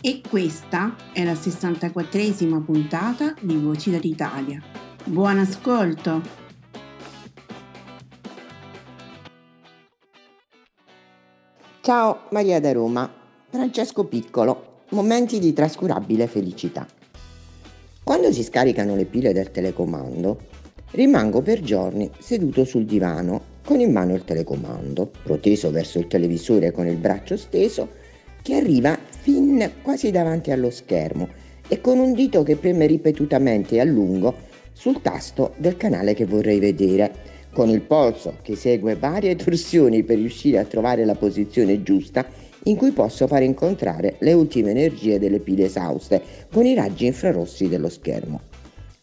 E questa è la 64esima puntata di Voci dall'Italia. Buon ascolto! Ciao Maria da Roma, Francesco Piccolo, momenti di trascurabile felicità. Quando si scaricano le pile del telecomando, rimango per giorni seduto sul divano con in mano il telecomando, proteso verso il televisore con il braccio steso, che arriva fin quasi davanti allo schermo e con un dito che preme ripetutamente a lungo sul tasto del canale che vorrei vedere, con il polso che segue varie torsioni per riuscire a trovare la posizione giusta in cui posso far incontrare le ultime energie delle pile esauste con i raggi infrarossi dello schermo.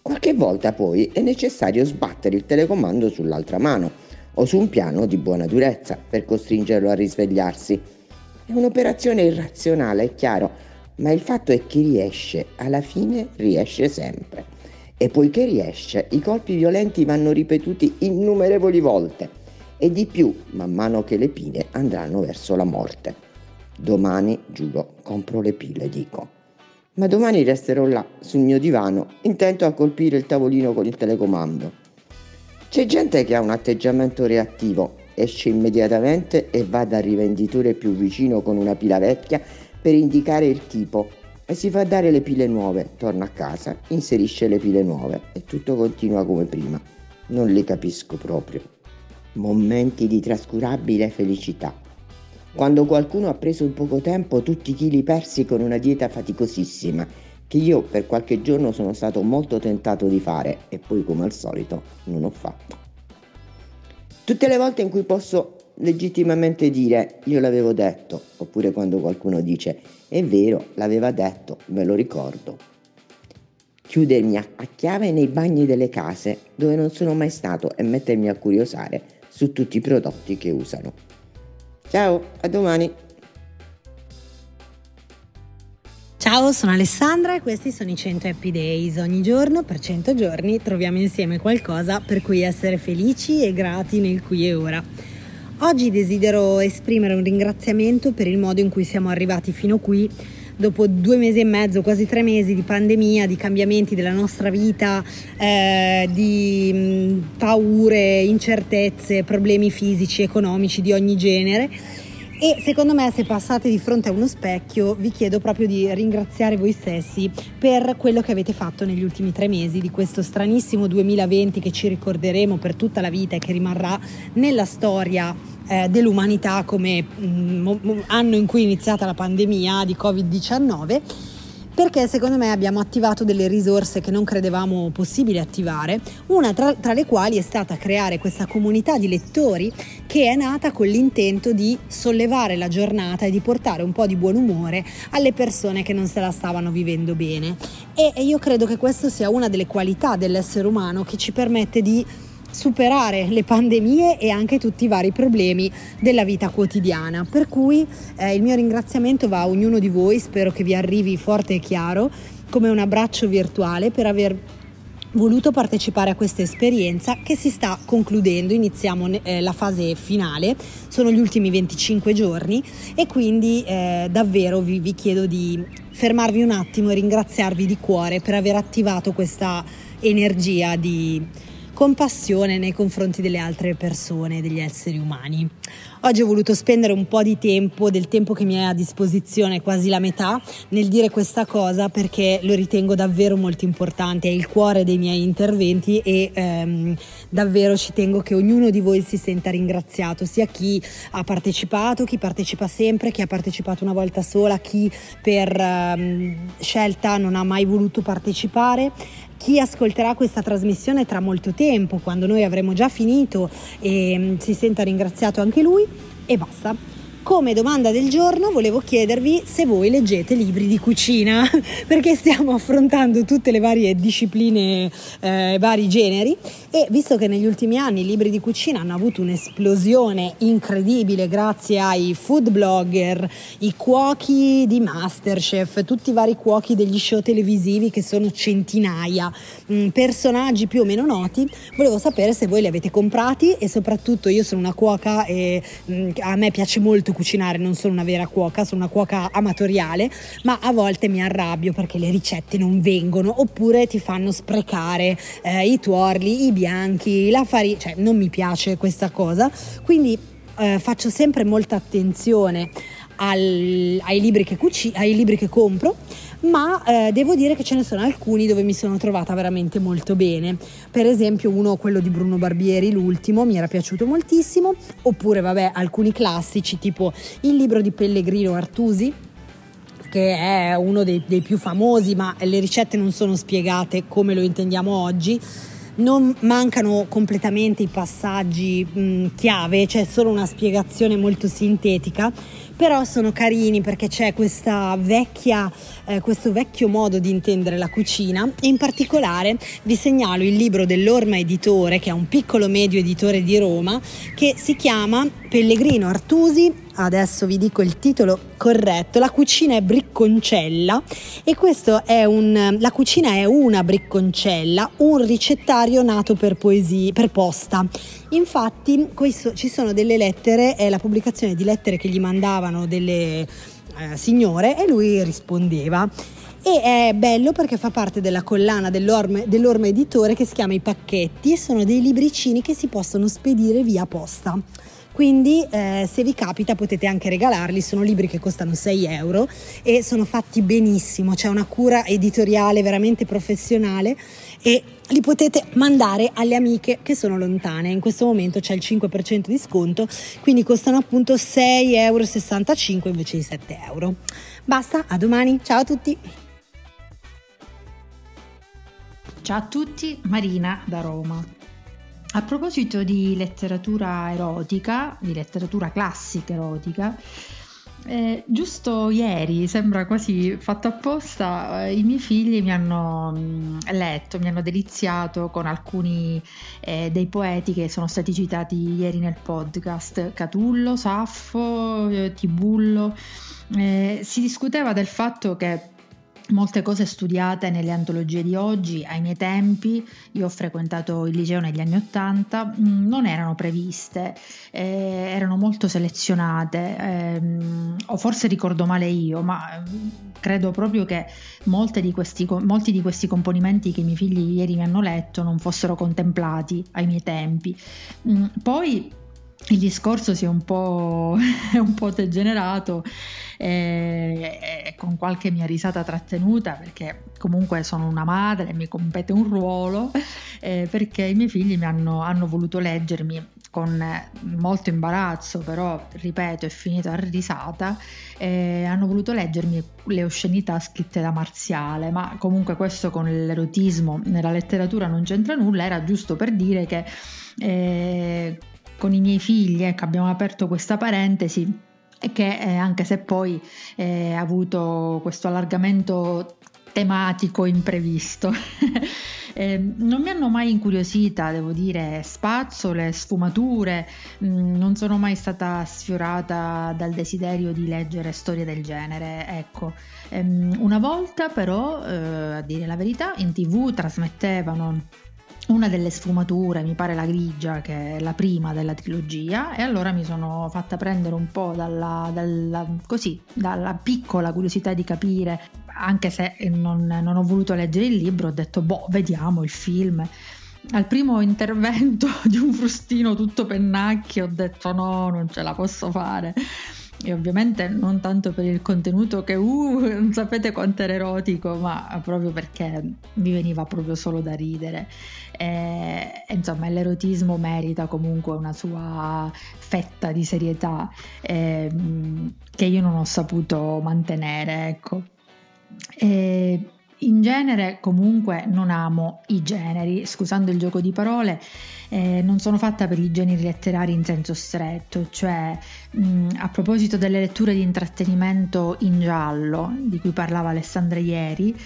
Qualche volta poi è necessario sbattere il telecomando sull'altra mano o su un piano di buona durezza per costringerlo a risvegliarsi è un'operazione irrazionale, è chiaro, ma il fatto è che riesce, alla fine riesce sempre. E poiché riesce, i colpi violenti vanno ripetuti innumerevoli volte e di più man mano che le pile andranno verso la morte. Domani, giuro, compro le pile, dico. Ma domani resterò là, sul mio divano, intento a colpire il tavolino con il telecomando. C'è gente che ha un atteggiamento reattivo esce immediatamente e va dal rivenditore più vicino con una pila vecchia per indicare il tipo e si fa dare le pile nuove, torna a casa, inserisce le pile nuove e tutto continua come prima. Non li capisco proprio. Momenti di trascurabile felicità. Quando qualcuno ha preso in poco tempo tutti i chili persi con una dieta faticosissima, che io per qualche giorno sono stato molto tentato di fare e poi come al solito non ho fatto. Tutte le volte in cui posso legittimamente dire io l'avevo detto, oppure quando qualcuno dice è vero, l'aveva detto, me lo ricordo. Chiudermi a, a chiave nei bagni delle case dove non sono mai stato e mettermi a curiosare su tutti i prodotti che usano. Ciao, a domani! Ciao, sono Alessandra e questi sono i 100 Happy Days. Ogni giorno, per 100 giorni, troviamo insieme qualcosa per cui essere felici e grati nel qui e ora. Oggi desidero esprimere un ringraziamento per il modo in cui siamo arrivati fino qui, dopo due mesi e mezzo, quasi tre mesi di pandemia, di cambiamenti della nostra vita, eh, di mh, paure, incertezze, problemi fisici, economici di ogni genere e secondo me se passate di fronte a uno specchio vi chiedo proprio di ringraziare voi stessi per quello che avete fatto negli ultimi tre mesi di questo stranissimo 2020 che ci ricorderemo per tutta la vita e che rimarrà nella storia eh, dell'umanità come mm, anno in cui è iniziata la pandemia di Covid-19 perché secondo me abbiamo attivato delle risorse che non credevamo possibile attivare, una tra, tra, le quali è stata creare questa comunità di lettori che è nata con l'intento di sollevare la giornata e di portare un po' di buon umore alle persone che non se la stavano vivendo bene. E, io credo che questa sia una delle qualità dell'essere umano che ci permette di superare le pandemie e anche tutti i vari problemi della vita quotidiana. Per cui eh, il mio ringraziamento va a ognuno di voi, spero che vi arrivi forte e chiaro come un abbraccio virtuale per aver voluto partecipare a questa esperienza che si sta concludendo, iniziamo eh, la fase finale, sono gli ultimi 25 giorni e quindi eh, davvero vi, vi chiedo di fermarvi un attimo e ringraziarvi di cuore per aver attivato questa energia di compassione nei confronti delle altre persone, degli esseri umani. Oggi ho voluto spendere un po' di tempo, del tempo che mi è a disposizione, quasi la metà, nel dire questa cosa perché lo ritengo davvero molto importante, è il cuore dei miei interventi e ehm, davvero ci tengo che ognuno di voi si senta ringraziato, sia chi ha partecipato, chi partecipa sempre, chi ha partecipato una volta sola, chi per ehm, scelta non ha mai voluto partecipare chi ascolterà questa trasmissione tra molto tempo, quando noi avremo già finito e mm, si senta ringraziato anche lui e basta. Come domanda del giorno volevo chiedervi se voi leggete libri di cucina, perché stiamo affrontando tutte le varie discipline, eh, vari generi. E visto che negli ultimi anni i libri di cucina hanno avuto un'esplosione incredibile grazie ai food blogger, i cuochi di Masterchef, tutti i vari cuochi degli show televisivi che sono centinaia, mm, personaggi più o meno noti, volevo sapere se voi li avete comprati e soprattutto io sono una cuoca e mm, a me piace molto cucinare, non sono una vera cuoca, sono una cuoca amatoriale, ma a volte mi arrabbio perché le ricette non vengono oppure ti fanno sprecare eh, i tuorli, i bianchi, la farina, cioè non mi piace questa cosa, quindi eh, faccio sempre molta attenzione al, ai, libri che cuci- ai libri che compro ma eh, devo dire che ce ne sono alcuni dove mi sono trovata veramente molto bene. Per esempio uno, quello di Bruno Barbieri, l'ultimo, mi era piaciuto moltissimo, oppure vabbè alcuni classici tipo il libro di Pellegrino Artusi, che è uno dei, dei più famosi, ma le ricette non sono spiegate come lo intendiamo oggi. Non mancano completamente i passaggi mh, chiave, c'è solo una spiegazione molto sintetica però sono carini perché c'è vecchia, eh, questo vecchio modo di intendere la cucina. E in particolare vi segnalo il libro dell'Orma Editore che è un piccolo medio editore di Roma che si chiama Pellegrino Artusi. Adesso vi dico il titolo corretto, la cucina è bricconcella e questo è un, la cucina è una bricconcella, un ricettario nato per poesie, per posta. Infatti questo, ci sono delle lettere, è la pubblicazione di lettere che gli mandavano delle eh, signore e lui rispondeva. E è bello perché fa parte della collana dell'Orma, dell'Orma Editore che si chiama I Pacchetti e sono dei libricini che si possono spedire via posta. Quindi eh, se vi capita potete anche regalarli, sono libri che costano 6 euro e sono fatti benissimo, c'è una cura editoriale veramente professionale e li potete mandare alle amiche che sono lontane. In questo momento c'è il 5% di sconto, quindi costano appunto 6,65 euro invece di 7 euro. Basta, a domani, ciao a tutti! Ciao a tutti, Marina da Roma. A proposito di letteratura erotica, di letteratura classica erotica, eh, giusto ieri, sembra quasi fatto apposta, eh, i miei figli mi hanno mh, mm, letto, mi hanno deliziato con alcuni eh, dei poeti che sono stati citati ieri nel podcast, Catullo, Saffo, eh, Tibullo. Eh, si discuteva del fatto che molte cose studiate nelle antologie di oggi, ai miei tempi, io ho frequentato il liceo negli anni Ottanta, mm, non erano previste, eh, erano molto selezionate, ehm, o forse ricordo male io, ma mm, credo proprio che di questi, molti di questi componimenti che i miei figli ieri mi hanno letto non fossero contemplati ai miei tempi. Mm, poi il discorso si è un po', un po degenerato e, e, con qualche mia risata trattenuta perché comunque sono una madre e mi compete un ruolo eh, perché i miei figli mi hanno, hanno, voluto leggermi con molto imbarazzo però ripeto è finito a risata eh, hanno voluto leggermi le oscenità scritte da Marziale ma comunque questo con l'erotismo nella letteratura non c'entra nulla era giusto per dire che eh, con i miei figli, ecco, abbiamo aperto questa parentesi e che eh, anche se poi eh, ha avuto questo allargamento tematico imprevisto. eh, non mi hanno mai incuriosita, devo dire, spazzole, sfumature, mh, mm, non sono mai stata sfiorata dal desiderio di leggere storie del genere. Ecco, ehm, una volta però, eh, a dire la verità, in tv trasmettevano una delle sfumature, mi pare la grigia, che è la prima della trilogia, e allora mi sono fatta prendere un po' dalla, dalla, così, dalla piccola curiosità di capire, anche se non, non ho voluto leggere il libro, ho detto, boh, vediamo il film. Al primo intervento di un frustino tutto pennacchio ho detto no, non ce la posso fare e ovviamente non tanto per il contenuto che uh, non sapete quanto era erotico, ma proprio perché mi veniva proprio solo da ridere. E, insomma, l'erotismo merita comunque una sua fetta di serietà eh, che io non ho saputo mantenere, ecco. E in genere comunque non amo i generi, scusando il gioco di parole, eh, non sono fatta per i generi letterari in senso stretto, cioè mh, a proposito delle letture di intrattenimento in giallo, di cui parlava Alessandra ieri,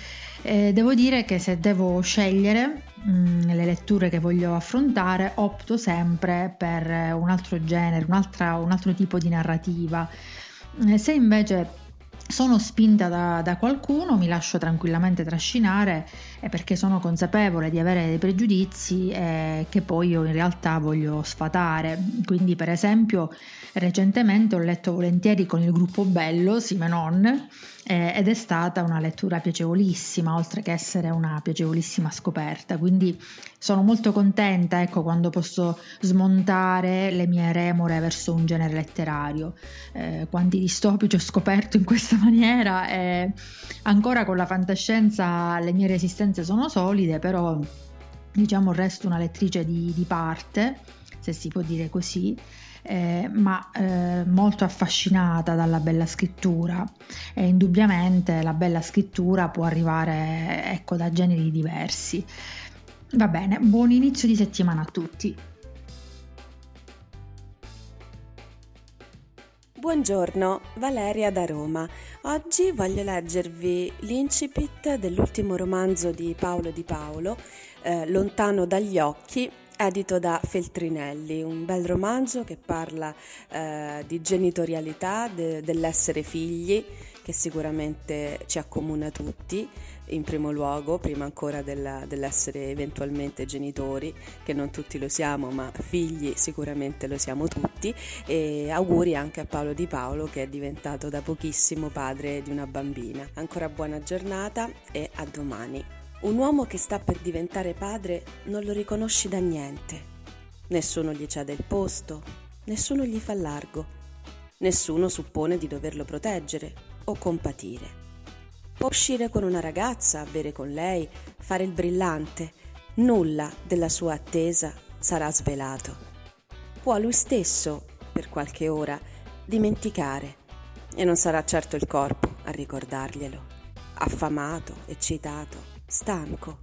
eh, devo dire che se devo scegliere mh, le letture che voglio affrontare, opto sempre per un altro genere, un, altro tipo di narrativa. Eh, se invece sono spinta da, da, qualcuno, mi lascio tranquillamente trascinare eh, perché sono consapevole di avere dei pregiudizi eh, che poi io in realtà voglio sfatare. Quindi, per esempio, recentemente ho letto volentieri con il gruppo Bello, Simenon, eh, ed è stata una lettura piacevolissima, oltre che essere una piacevolissima scoperta. Quindi sono molto contenta ecco, quando posso smontare le mie remore verso un genere letterario. Eh, quanti distopici ho scoperto in questa maniera e ancora con la fantascienza le mie resistenze sono solide, però diciamo resto una lettrice di, di parte, se si può dire così eh, ma eh, molto affascinata dalla bella scrittura e indubbiamente la bella scrittura può arrivare ecco, da generi diversi. Va bene, buon inizio di settimana a tutti. Buongiorno, Valeria da Roma. Oggi voglio leggervi l'incipit dell'ultimo romanzo di Paolo Di Paolo, eh, Lontano dagli occhi, edito da Feltrinelli, un bel romanzo che parla eh, di genitorialità, de- dell'essere figli, che sicuramente ci accomuna tutti, in primo luogo, prima ancora della, dell'essere eventualmente genitori, che non tutti lo siamo, ma figli sicuramente lo siamo tutti, e auguri anche a Paolo Di Paolo che è diventato da pochissimo padre di una bambina. Ancora buona giornata e a domani. Un uomo che sta per diventare padre non lo riconosci da niente. Nessuno gli cede il posto, nessuno gli fa largo, nessuno suppone di doverlo proteggere o compatire. Può uscire con una ragazza, bere con lei, fare il brillante, nulla della sua attesa sarà svelato. Può lui stesso, per qualche ora, dimenticare e non sarà certo il corpo a ricordarglielo, affamato, eccitato, stanco,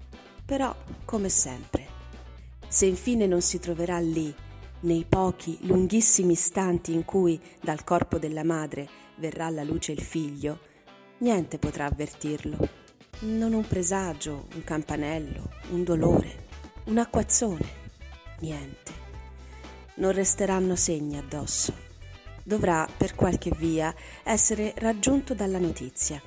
però come sempre. Se infine non si troverà lì, nei pochi, lunghissimi istanti in cui dal corpo della madre verrà alla luce il figlio, niente potrà avvertirlo. Non un presagio, un campanello, un dolore, un acquazzone, niente. Non resteranno segni addosso. Dovrà, per qualche via, essere raggiunto dalla notizia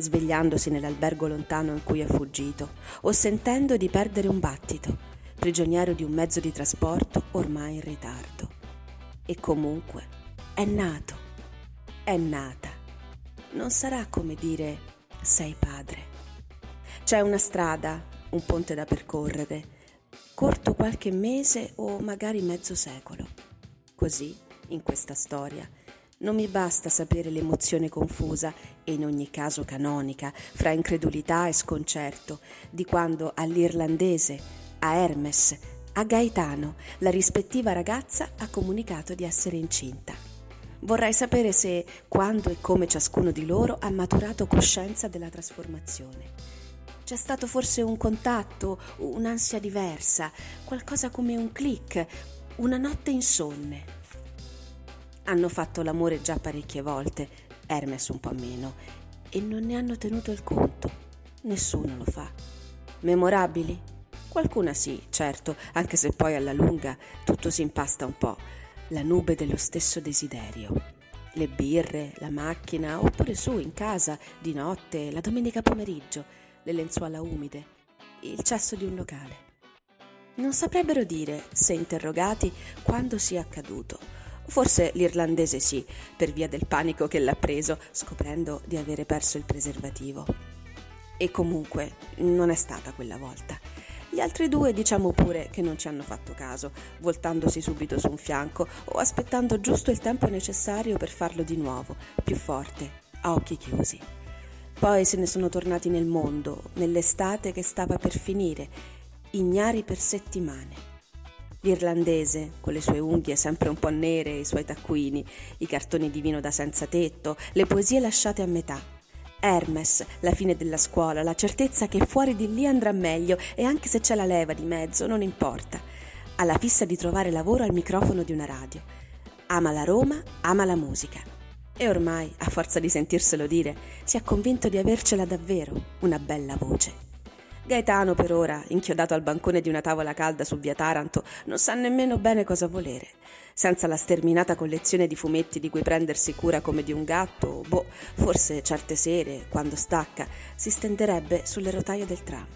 svegliandosi nell'albergo lontano in cui è fuggito, o sentendo di perdere un battito, prigioniero di un mezzo di trasporto ormai in ritardo. E comunque è nato, è nata. Non sarà come dire sei padre. C'è una strada, un ponte da percorrere, corto qualche mese o magari mezzo secolo. Così, in questa storia, non mi basta sapere l'emozione confusa e in ogni caso canonica fra incredulità e sconcerto di quando all'irlandese, a Hermes, a Gaetano la rispettiva ragazza ha comunicato di essere incinta. Vorrei sapere se, quando e come ciascuno di loro ha maturato coscienza della trasformazione. C'è stato forse un contatto, un'ansia diversa, qualcosa come un click, una notte insonne hanno fatto l'amore già parecchie volte, Hermes un po' meno, e non ne hanno tenuto il conto. Nessuno lo fa. Memorabili? Qualcuna sì, certo, anche se poi alla lunga tutto si impasta un po'. La nube dello stesso desiderio. Le birre, la macchina, oppure su in casa, di notte, la domenica pomeriggio, le lenzuola umide, il cesso di un locale. non saprebbero dire, se interrogati, quando sia accaduto. Forse l'irlandese sì, per via del panico che l'ha preso, scoprendo di avere perso il preservativo. E comunque non è stata quella volta. Gli altri due diciamo pure che non ci hanno fatto caso, voltandosi subito su un fianco o aspettando giusto il tempo necessario per farlo di nuovo, più forte, a occhi chiusi. Poi se ne sono tornati nel mondo, nell'estate che stava per finire, ignari per settimane. L'irlandese, con le sue unghie sempre un po' nere, i suoi taccuini, i cartoni di vino da senza tetto, le poesie lasciate a metà. Hermes, la fine della scuola, la certezza che fuori di lì andrà meglio e anche se c'è la leva di mezzo non importa. Ha la fissa di trovare lavoro al microfono di una radio. Ama la Roma, ama la musica. E ormai, a forza di sentirselo dire, si è convinto di avercela davvero una bella voce. Gaetano, per ora, inchiodato al bancone di una tavola calda su via Taranto, non sa nemmeno bene cosa volere. Senza la sterminata collezione di fumetti di cui prendersi cura come di un gatto, boh, forse certe sere, quando stacca, si stenderebbe sulle rotaie del tram.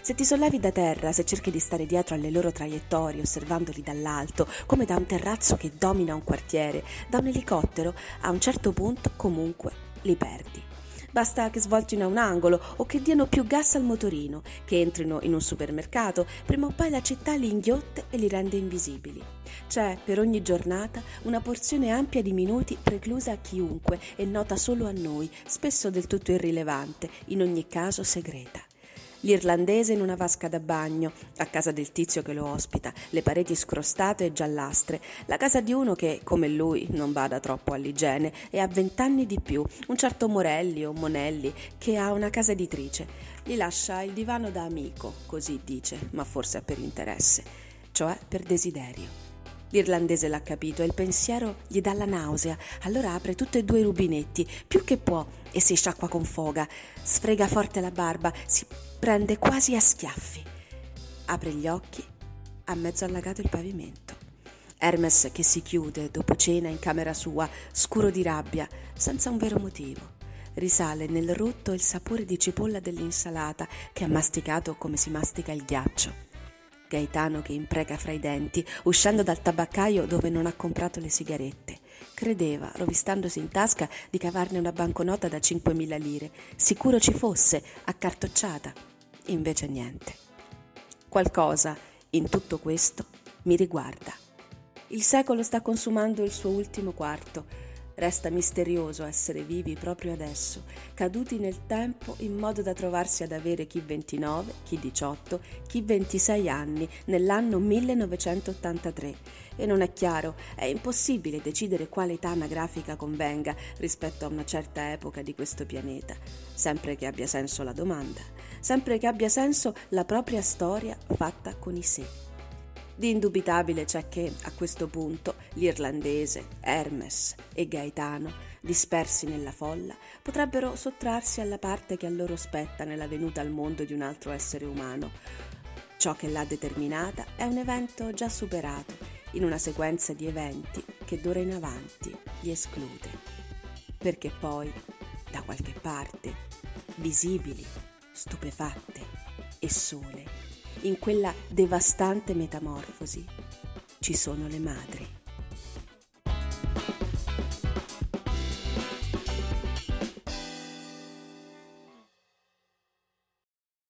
Se ti sollevi da terra, se cerchi di stare dietro alle loro traiettorie, osservandoli dall'alto, come da un terrazzo che domina un quartiere, da un elicottero, a un certo punto comunque li perdi. Basta che svoltino a un angolo o che diano più gas al motorino, che entrino in un supermercato, prima o poi la città li inghiotte e li rende invisibili. C'è per ogni giornata una porzione ampia di minuti preclusa a chiunque e nota solo a noi, spesso del tutto irrilevante, in ogni caso segreta l'irlandese in una vasca da bagno, a casa del tizio che lo ospita, le pareti scrostate e giallastre, la casa di uno che, come lui, non bada troppo all'igiene e ha vent'anni di più, un certo Morelli o Monelli, che ha una casa editrice. Gli lascia il divano da amico, così dice, ma forse per interesse, cioè per desiderio. L'irlandese l'ha capito e il pensiero gli dà la nausea. Allora apre tutti e due i rubinetti, più che può, e si sciacqua con foga. Sfrega forte la barba, si prende quasi a schiaffi. Apre gli occhi, ha mezzo allagato il pavimento. Hermes che si chiude dopo cena in camera sua, scuro di rabbia, senza un vero motivo. Risale nel rotto il sapore di cipolla dell'insalata che ha masticato come si mastica il ghiaccio. Gaetano che impreca fra i denti, uscendo dal tabaccaio dove non ha comprato le sigarette. Credeva, rovistandosi in tasca, di cavarne una banconota da 5.000 lire. Sicuro ci fosse, accartocciata. Invece niente. Qualcosa, in tutto questo, mi riguarda. Il secolo sta consumando il suo ultimo quarto Resta misterioso essere vivi proprio adesso, caduti nel tempo in modo da trovarsi ad avere chi 29, chi 18, chi 26 anni nell'anno 1983. E non è chiaro, è impossibile decidere quale età anagrafica convenga rispetto a una certa epoca di questo pianeta, sempre che abbia senso la domanda, sempre che abbia senso la propria storia fatta con i sé. Di indubitabile c'è che, a questo punto, l'irlandese, Hermes e Gaetano, dispersi nella folla, potrebbero sottrarsi alla parte che a loro spetta nella venuta al mondo di un altro essere umano. Ciò che l'ha determinata è un evento già superato, in una sequenza di eventi che d'ora in avanti li esclude. Perché poi, da qualche parte, visibili, stupefatte e sole, in quella devastante metamorfosi ci sono le madri.